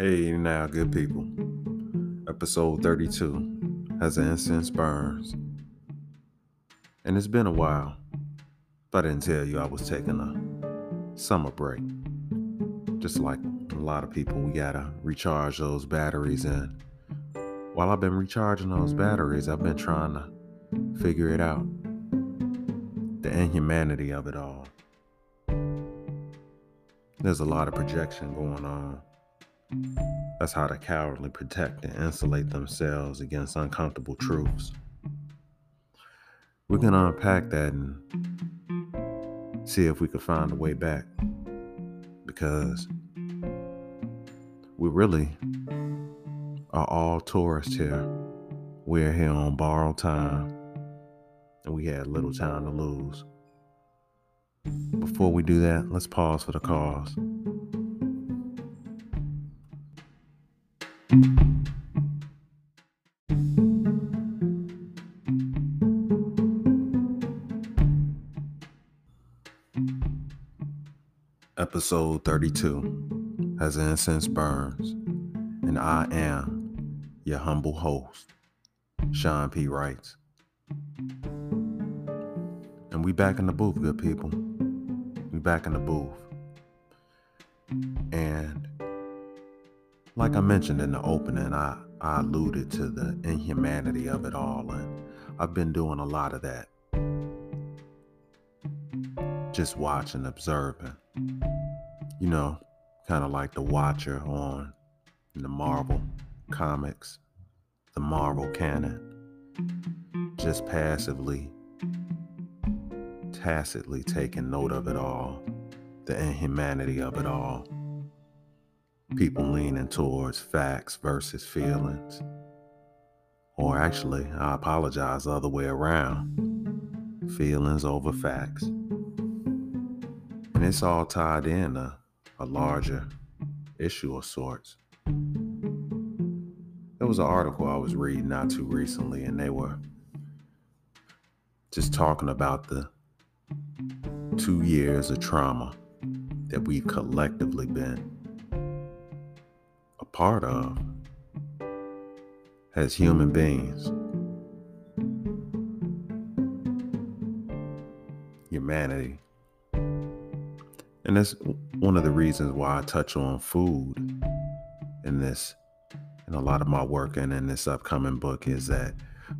Hey, now, good people. Episode 32 has an incense burns. And it's been a while. But I didn't tell you I was taking a summer break. Just like a lot of people, we gotta recharge those batteries. And while I've been recharging those batteries, I've been trying to figure it out the inhumanity of it all. There's a lot of projection going on that's how the cowardly protect and insulate themselves against uncomfortable truths. We're going to unpack that and see if we can find a way back. Because we really are all tourists here. We're here on borrowed time, and we had little time to lose. Before we do that, let's pause for the cause. Episode 32 As Incense Burns, and I am your humble host, Sean P. Wrights. And we back in the booth, good people. We back in the booth. And like I mentioned in the opening, I, I alluded to the inhumanity of it all, and I've been doing a lot of that. Just watching, observing. You know, kind of like the watcher on the Marvel comics, the Marvel canon. Just passively, tacitly taking note of it all, the inhumanity of it all people leaning towards facts versus feelings. Or actually, I apologize the other way around feelings over facts. And it's all tied in a, a larger issue of sorts. There was an article I was reading not too recently, and they were just talking about the two years of trauma that we've collectively been a part of as human beings. Humanity. And that's one of the reasons why I touch on food in this, in a lot of my work and in this upcoming book, is that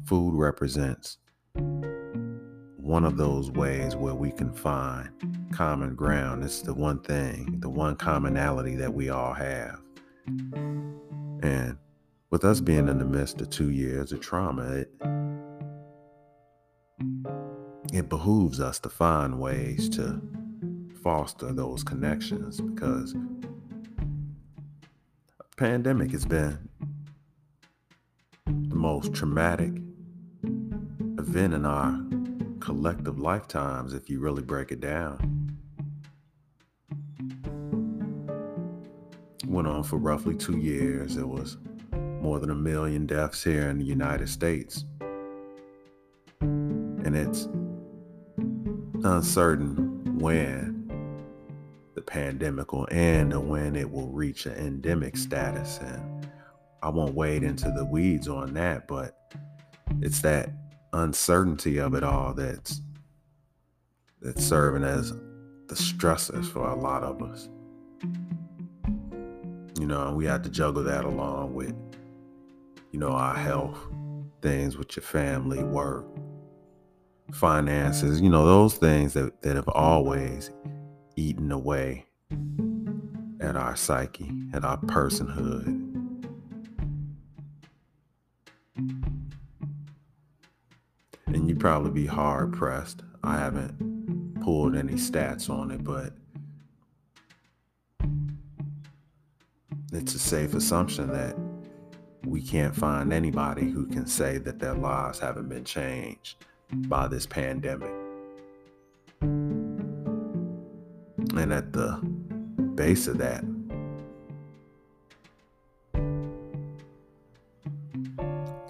food represents one of those ways where we can find common ground. It's the one thing, the one commonality that we all have. And with us being in the midst of two years of trauma, it, it behooves us to find ways to foster those connections because a pandemic has been the most traumatic event in our collective lifetimes if you really break it down. went on for roughly two years. There was more than a million deaths here in the United States. And it's uncertain when the pandemic will end or when it will reach an endemic status. And I won't wade into the weeds on that, but it's that uncertainty of it all that's that's serving as the stressors for a lot of us you know, and we had to juggle that along with, you know, our health, things with your family, work, finances, you know, those things that, that have always eaten away at our psyche, at our personhood. And you'd probably be hard pressed. I haven't pulled any stats on it, but it's a safe assumption that we can't find anybody who can say that their lives haven't been changed by this pandemic. And at the base of that,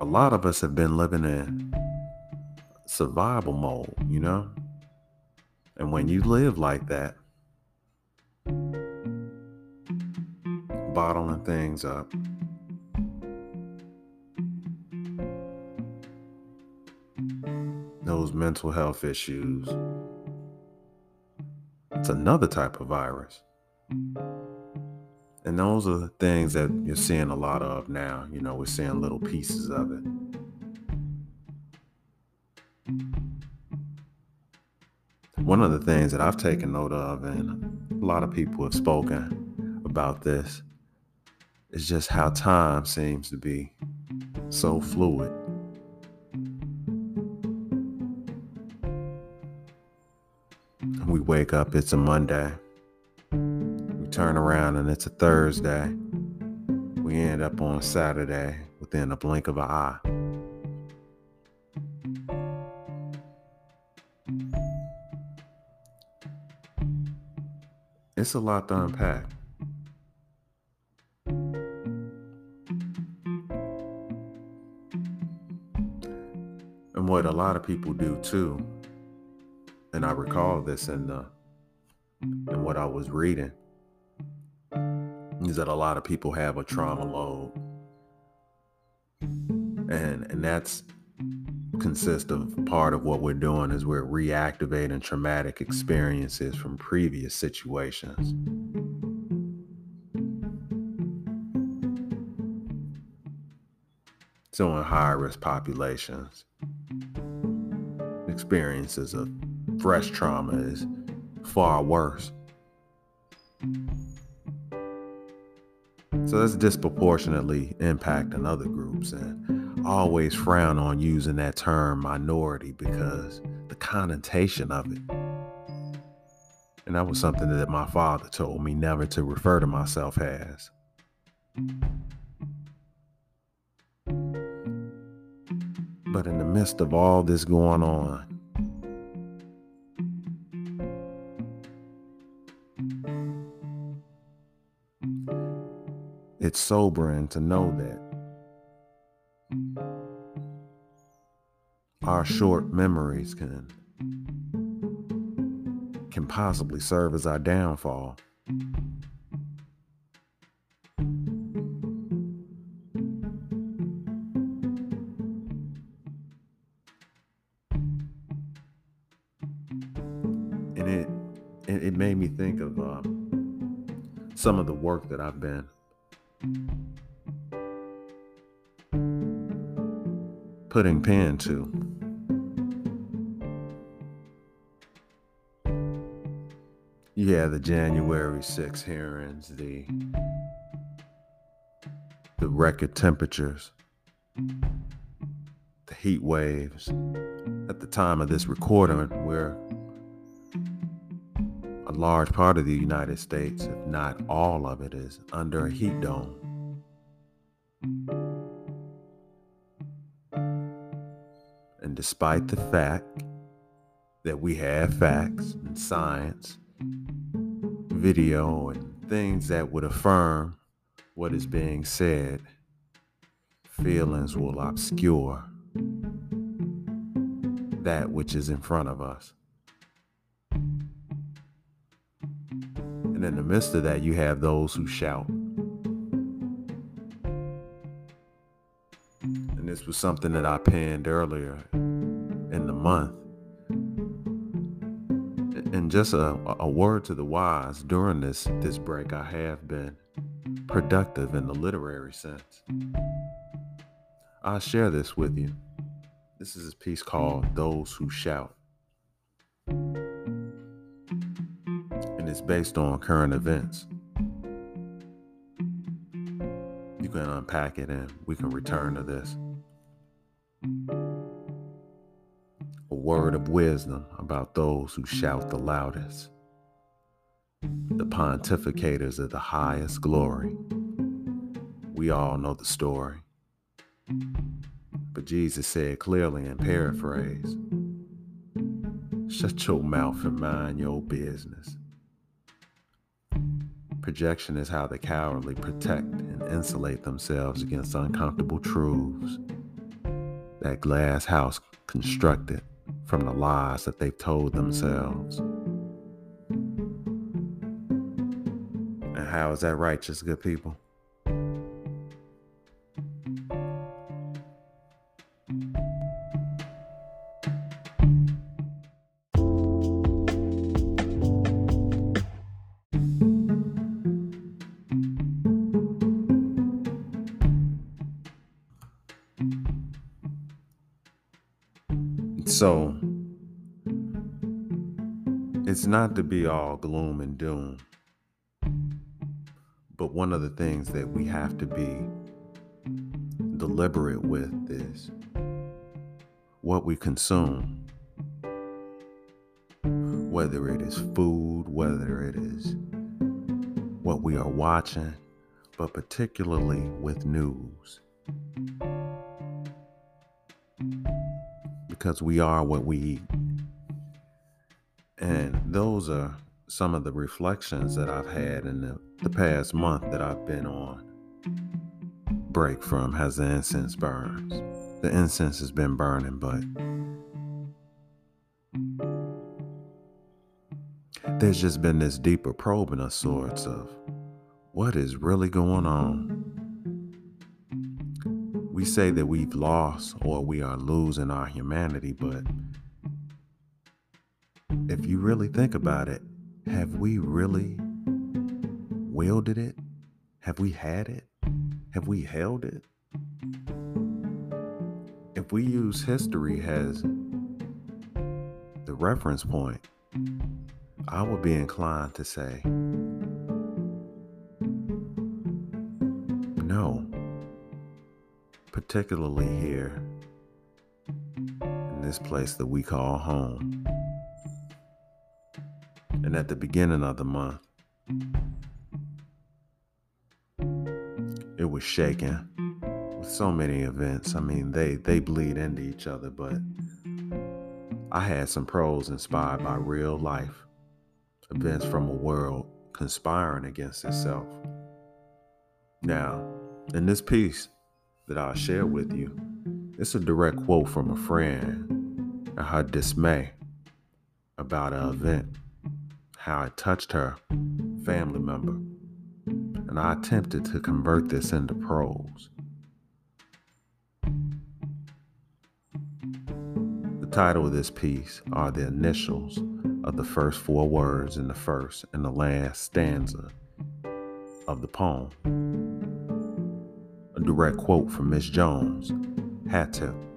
a lot of us have been living in survival mode, you know? And when you live like that, bottling things up. Those mental health issues. Another type of virus. And those are the things that you're seeing a lot of now. You know, we're seeing little pieces of it. One of the things that I've taken note of, and a lot of people have spoken about this, is just how time seems to be so fluid. We wake up, it's a Monday. We turn around and it's a Thursday. We end up on Saturday within a blink of an eye. It's a lot to unpack. And what a lot of people do too, and I recall this in the in what I was reading, is that a lot of people have a trauma load. And and that's consists of part of what we're doing is we're reactivating traumatic experiences from previous situations. So, in high risk populations, experiences of fresh trauma is far worse. So that's disproportionately impacting other groups. And always frown on using that term minority because the connotation of it. And that was something that my father told me never to refer to myself as. But in the midst of all this going on, it's sobering to know that our short memories can can possibly serve as our downfall. And it it, made me think of um, some of the work that I've been putting pen to. Yeah, the January 6 hearings, the the record temperatures, the heat waves. At the time of this recording, where a large part of the United States, if not all of it, is under a heat dome. And despite the fact that we have facts and science, video, and things that would affirm what is being said, feelings will obscure that which is in front of us. And in the midst of that, you have those who shout. And this was something that I penned earlier in the month. And just a, a word to the wise during this, this break, I have been productive in the literary sense. I'll share this with you. This is a piece called Those Who Shout. It's based on current events. You can unpack it and we can return to this. A word of wisdom about those who shout the loudest, the pontificators of the highest glory. We all know the story. But Jesus said clearly in paraphrase Shut your mouth and mind your business. Projection is how the cowardly protect and insulate themselves against uncomfortable truths that glass house constructed from the lies that they've told themselves. And How is that righteous, good people? Not to be all gloom and doom. But one of the things that we have to be deliberate with is what we consume. Whether it is food, whether it is what we are watching, but particularly with news. Because we are what we eat. And those are some of the reflections that I've had in the, the past month that I've been on break from Has the Incense Burns. The incense has been burning, but there's just been this deeper probing of sorts of what is really going on. We say that we've lost or we are losing our humanity, but if you really think about it, have we really wielded it? Have we had it? Have we held it? If we use history as the reference point, I would be inclined to say no, particularly here in this place that we call home and at the beginning of the month, it was shaken with so many events. I mean, they they bleed into each other, but I had some prose inspired by real life events from a world conspiring against itself. Now, in this piece that I'll share with you, it's a direct quote from a friend and her dismay about an event how it touched her family member, and I attempted to convert this into prose. The title of this piece are the initials of the first four words in the first and the last stanza of the poem. A direct quote from Miss Jones, Hatip.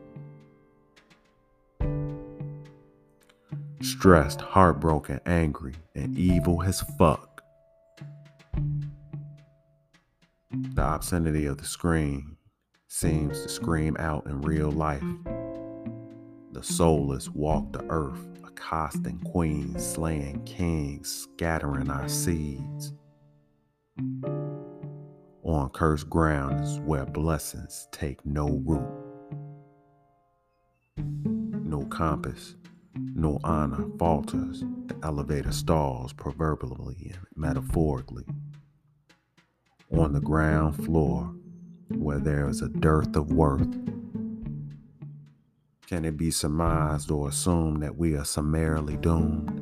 Stressed, heartbroken, angry, and evil as fuck. The obscenity of the screen seems to scream out in real life. The soulless walk the earth, accosting queens, slaying kings, scattering our seeds. On cursed ground is where blessings take no root. No compass, no honor falters, the elevator stalls proverbially and metaphorically. On the ground floor, where there is a dearth of worth, can it be surmised or assumed that we are summarily doomed?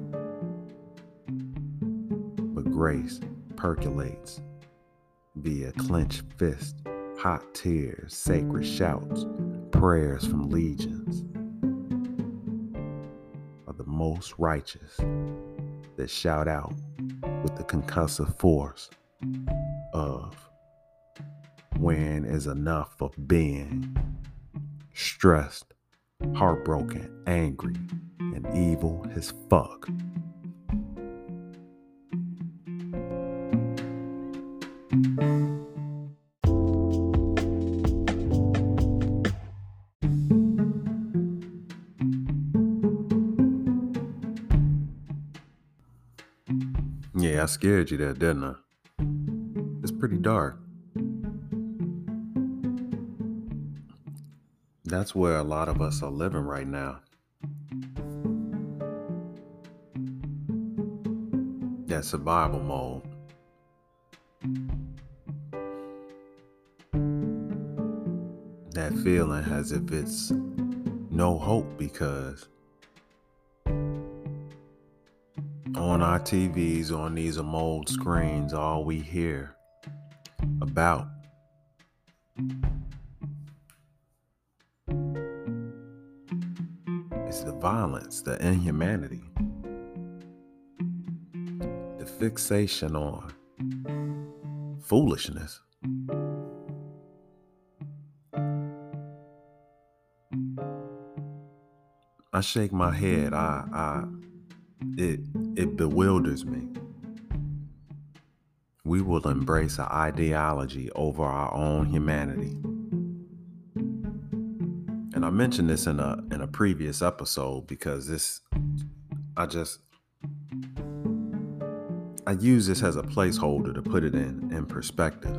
But grace percolates via clenched fist, hot tears, sacred shouts, prayers from legions most righteous that shout out with the concussive force of when is enough of being stressed, heartbroken, angry, and evil as fuck. I scared you there, didn't I? It's pretty dark. That's where a lot of us are living right now. That survival mode. That feeling as if it's no hope because on our TVs, on these old screens, all we hear about is the violence, the inhumanity, the fixation on foolishness. I shake my head. I, I, it, it bewilders me. We will embrace an ideology over our own humanity. And I mentioned this in a in a previous episode because this, I just, I use this as a placeholder to put it in in perspective.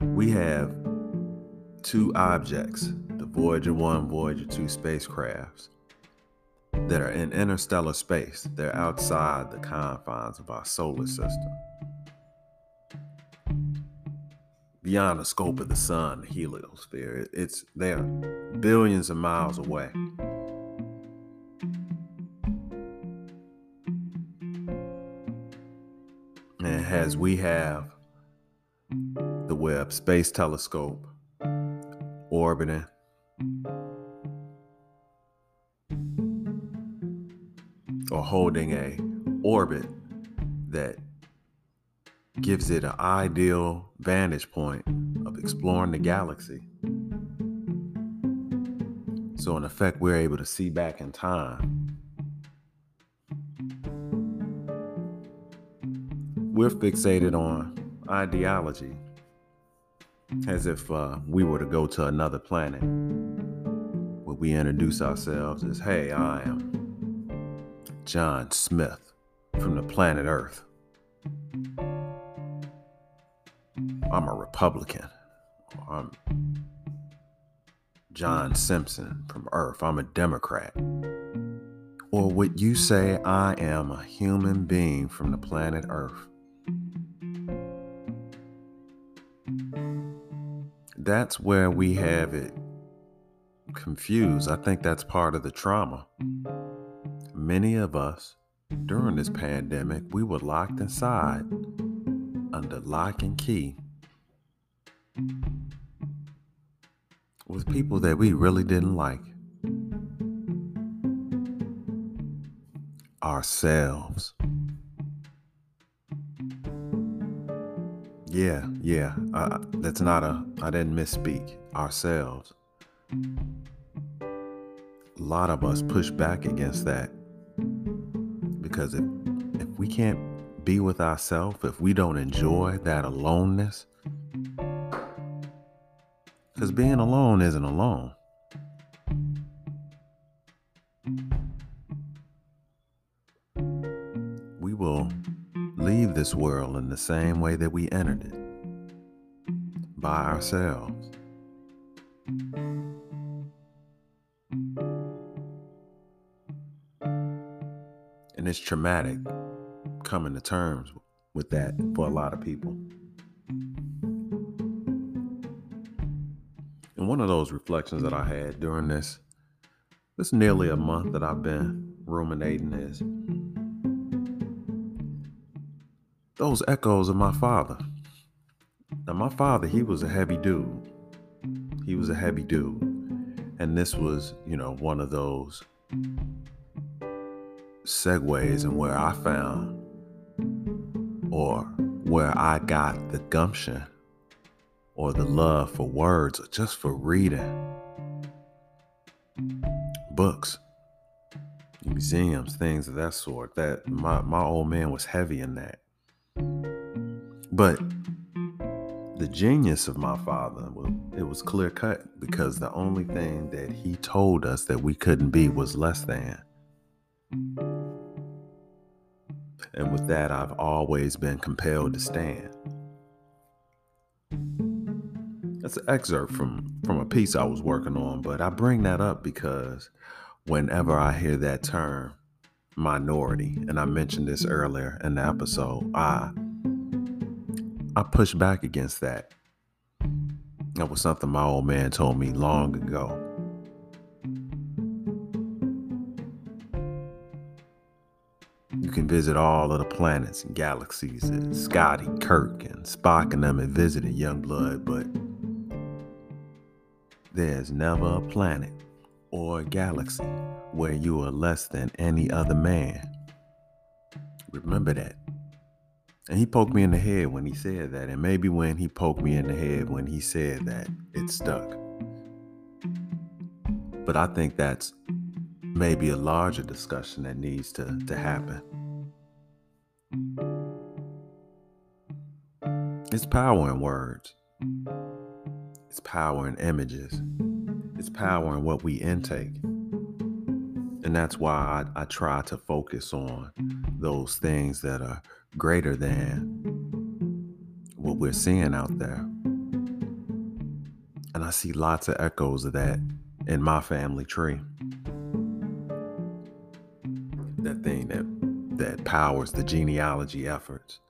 We have two objects, Voyager 1, Voyager 2 spacecrafts, that are in interstellar space. They're outside the confines of our solar system. Beyond the scope of the sun, the heliosphere, it's they're billions of miles away. And as we have the Webb Space Telescope orbiting. Or holding a orbit that gives it an ideal vantage point of exploring the galaxy. So, in effect, we're able to see back in time. We're fixated on ideology as if uh, we were to go to another planet where we introduce ourselves as, hey, I am John Smith from the planet Earth. I'm a Republican. I'm John Simpson from Earth. I'm a Democrat. Or would you say I am a human being from the planet Earth? that's where we have it confused. I think that's part of the trauma. Many of us during this pandemic, we were locked inside under lock and key with people that we really didn't like. Ourselves. Yeah, yeah. Uh, that's not a, I didn't misspeak. Ourselves. A lot of us push back against that because if, if we can't be with ourselves, if we don't enjoy that aloneness, because being alone isn't alone. We will leave this world in the same way that we entered it by ourselves. It's traumatic coming to terms with that for a lot of people. And one of those reflections that I had during this, this nearly a month that I've been ruminating is those echoes of my father. Now, my father, he was a heavy dude. He was a heavy dude. And this was, you know, one of those segues and where I found or where I got the gumption or the love for words or just for reading books, museums, things of that sort. That my, my old man was heavy in that. But the genius of my father, it was clear cut because the only thing that he told us that we couldn't be was less than. And with that, I've always been compelled to stand. That's an excerpt from, from a piece I was working on, but I bring that up because whenever I hear that term, minority, and I mentioned this earlier in the episode, I I push back against that. That was something my old man told me long ago. Can visit all of the planets and galaxies that Scotty, Kirk, and Spock and them have visited Youngblood, but there's never a planet or a galaxy where you are less than any other man. Remember that. And he poked me in the head when he said that. And maybe when he poked me in the head when he said that, it stuck. But I think that's maybe a larger discussion that needs to, to happen. It's power in words, it's power in images, it's power in what we intake. And that's why I, I try to focus on those things that are greater than what we're seeing out there. And I see lots of echoes of that in my family tree. That thing that that powers the genealogy efforts.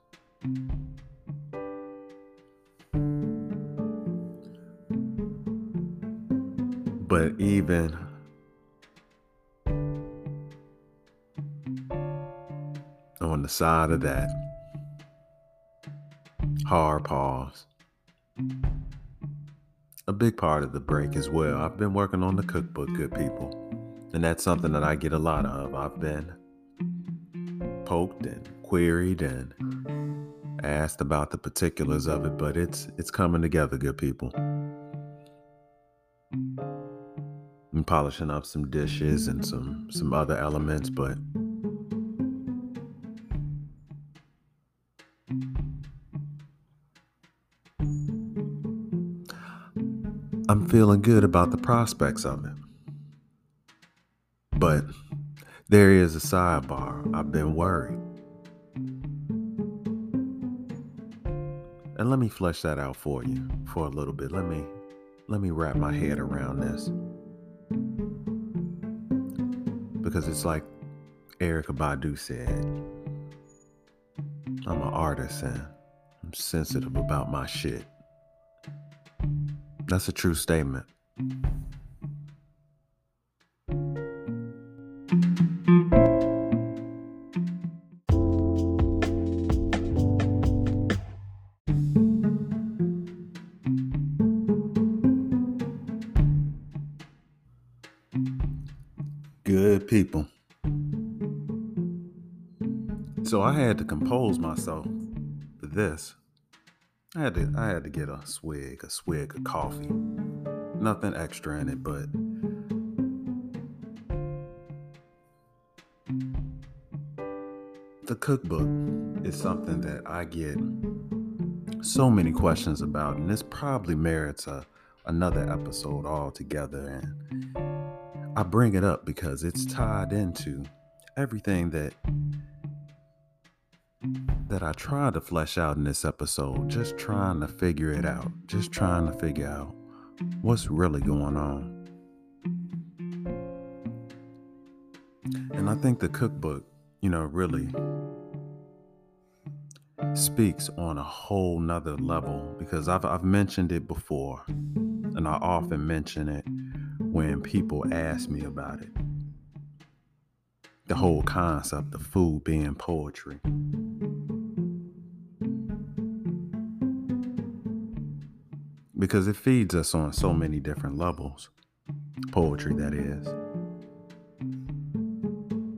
But even on the side of that, hard pause. A big part of the break as well. I've been working on the cookbook, good people. And that's something that I get a lot of. I've been poked and queried and asked about the particulars of it, but it's it's coming together, good people. Polishing up some dishes and some some other elements, but I'm feeling good about the prospects of it. But there is a sidebar. I've been worried. And let me flesh that out for you for a little bit. Let me let me wrap my head around this. Because it's like Erykah Badu said, I'm an artist and I'm sensitive about my shit. That's a true statement. Compose myself for this. I had to I had to get a swig, a swig of coffee. Nothing extra in it, but the cookbook is something that I get so many questions about, and this probably merits a another episode altogether. And I bring it up because it's tied into everything that that I tried to flesh out in this episode, just trying to figure it out, just trying to figure out what's really going on. And I think the cookbook, you know, really speaks on a whole nother level because I've, I've mentioned it before and I often mention it when people ask me about it. The whole concept of food being poetry. Because it feeds us on so many different levels. Poetry, that is.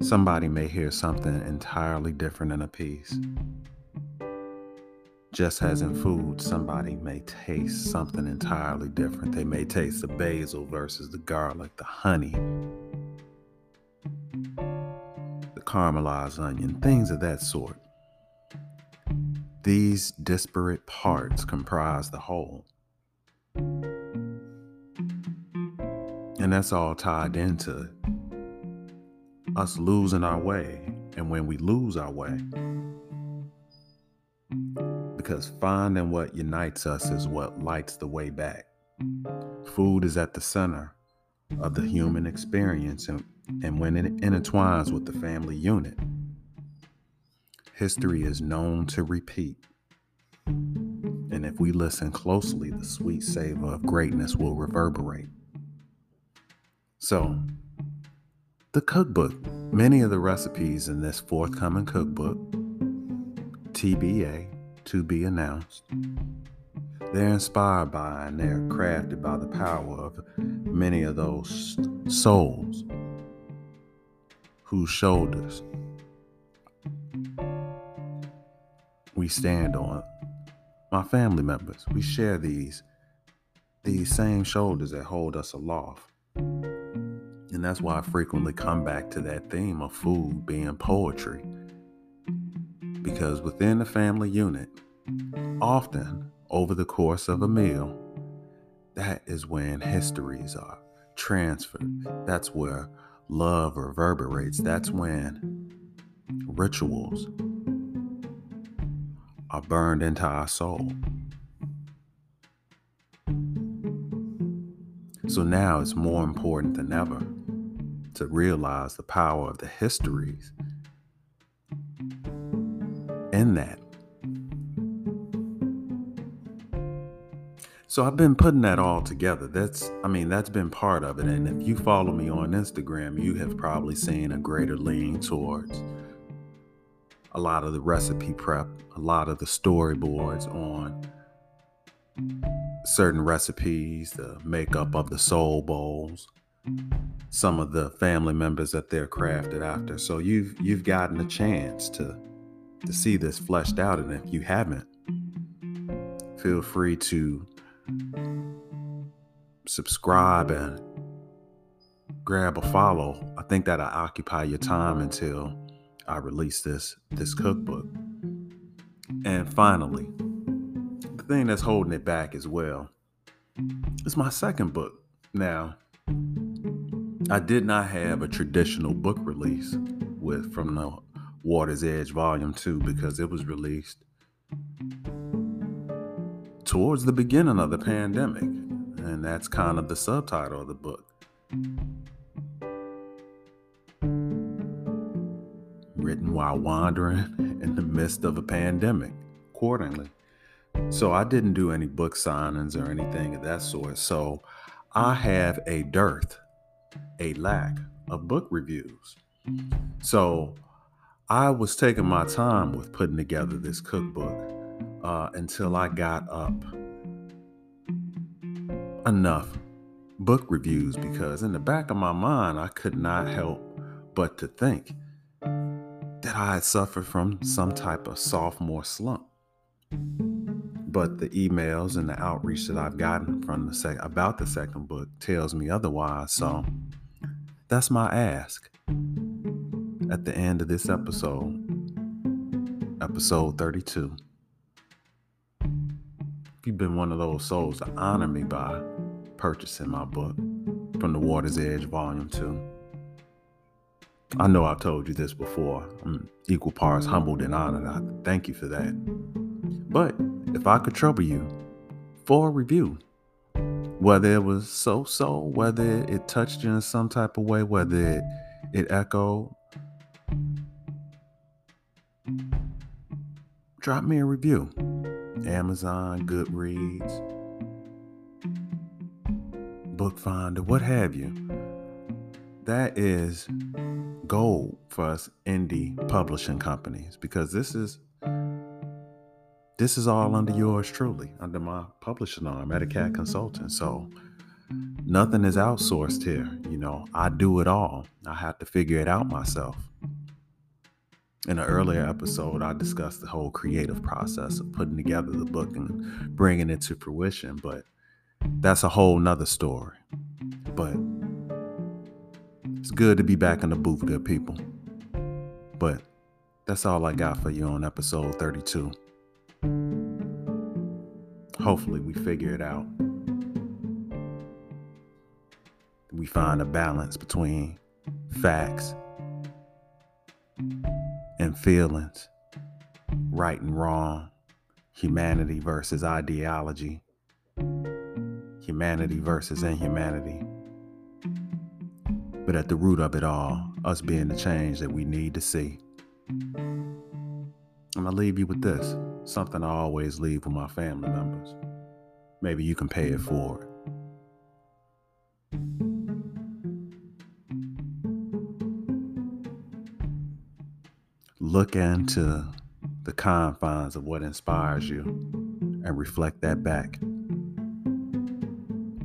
Somebody may hear something entirely different in a piece. Just as in food, somebody may taste something entirely different. They may taste the basil versus the garlic, the honey, the caramelized onion, things of that sort. These disparate parts comprise the whole. And that's all tied into us losing our way. And when we lose our way, because finding what unites us is what lights the way back. Food is at the center of the human experience, and, and when it intertwines with the family unit, history is known to repeat. And if we listen closely, the sweet savor of greatness will reverberate. So, the cookbook Many of the recipes in this forthcoming cookbook, TBA, to be announced, they're inspired by and they're crafted by the power of many of those souls whose shoulders we stand on. My family members, we share these these same shoulders that hold us aloft. And that's why I frequently come back to that theme of food being poetry. Because within the family unit, often over the course of a meal, that is when histories are transferred. That's where love reverberates. That's when rituals are burned into our soul. So now it's more important than ever to realize the power of the histories in that. So I've been putting that all together. That's, I mean, that's been part of it. And if you follow me on Instagram, you have probably seen a greater lean towards a lot of the recipe prep, a lot of the storyboards on certain recipes, the makeup of the soul bowls, some of the family members that they're crafted after. So you've you've gotten a chance to to see this fleshed out, and if you haven't, feel free to subscribe and grab a follow. I think that'll occupy your time until I release this this cookbook. And finally, thing that's holding it back as well is my second book. Now, I did not have a traditional book release with from the Water's Edge Volume 2 because it was released towards the beginning of the pandemic. And that's kind of the subtitle of the book. Written while wandering in the midst of a pandemic, accordingly. So I didn't do any book signings or anything of that sort. So I have a dearth, a lack of book reviews. So I was taking my time with putting together this cookbook uh, until I got up enough book reviews because in the back of my mind, I could not help but to think that I had suffered from some type of sophomore slump but the emails and the outreach that I've gotten from the sec- about the second book tells me otherwise. So that's my ask at the end of this episode, episode 32. If you've been one of those souls to honor me by purchasing my book from the Water's Edge Volume 2. I know I've told you this before. I'm equal parts humbled and honored. I thank you for that. But if I could trouble you for a review, whether it was so so, whether it touched you in some type of way, whether it, it echoed, drop me a review. Amazon, Goodreads, Bookfinder, what have you. That is gold for us indie publishing companies because this is this is all under yours truly, under my publishing arm, Eticat Consulting. So nothing is outsourced here. You know, I do it all. I have to figure it out myself. In an earlier episode, I discussed the whole creative process of putting together the book and bringing it to fruition, but that's a whole nother story. But it's good to be back in the booth, with good people. But that's all I got for you on episode 32. Hopefully, we figure it out. We find a balance between facts and feelings, right and wrong, humanity versus ideology, humanity versus inhumanity. But at the root of it all, us being the change that we need to see. I'm gonna leave you with this something I always leave with my family members. Maybe you can pay it forward. look into the confines of what inspires you and reflect that back.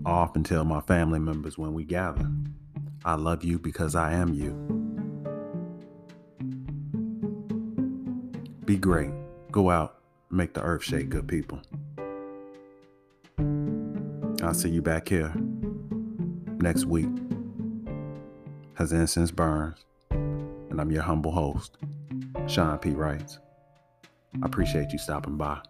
I often tell my family members when we gather, I love you because I am you. Be great. Go out, make the earth shake, good people. I'll see you back here next week as incense burns, and I'm your humble host, Sean P. Wrights. I appreciate you stopping by.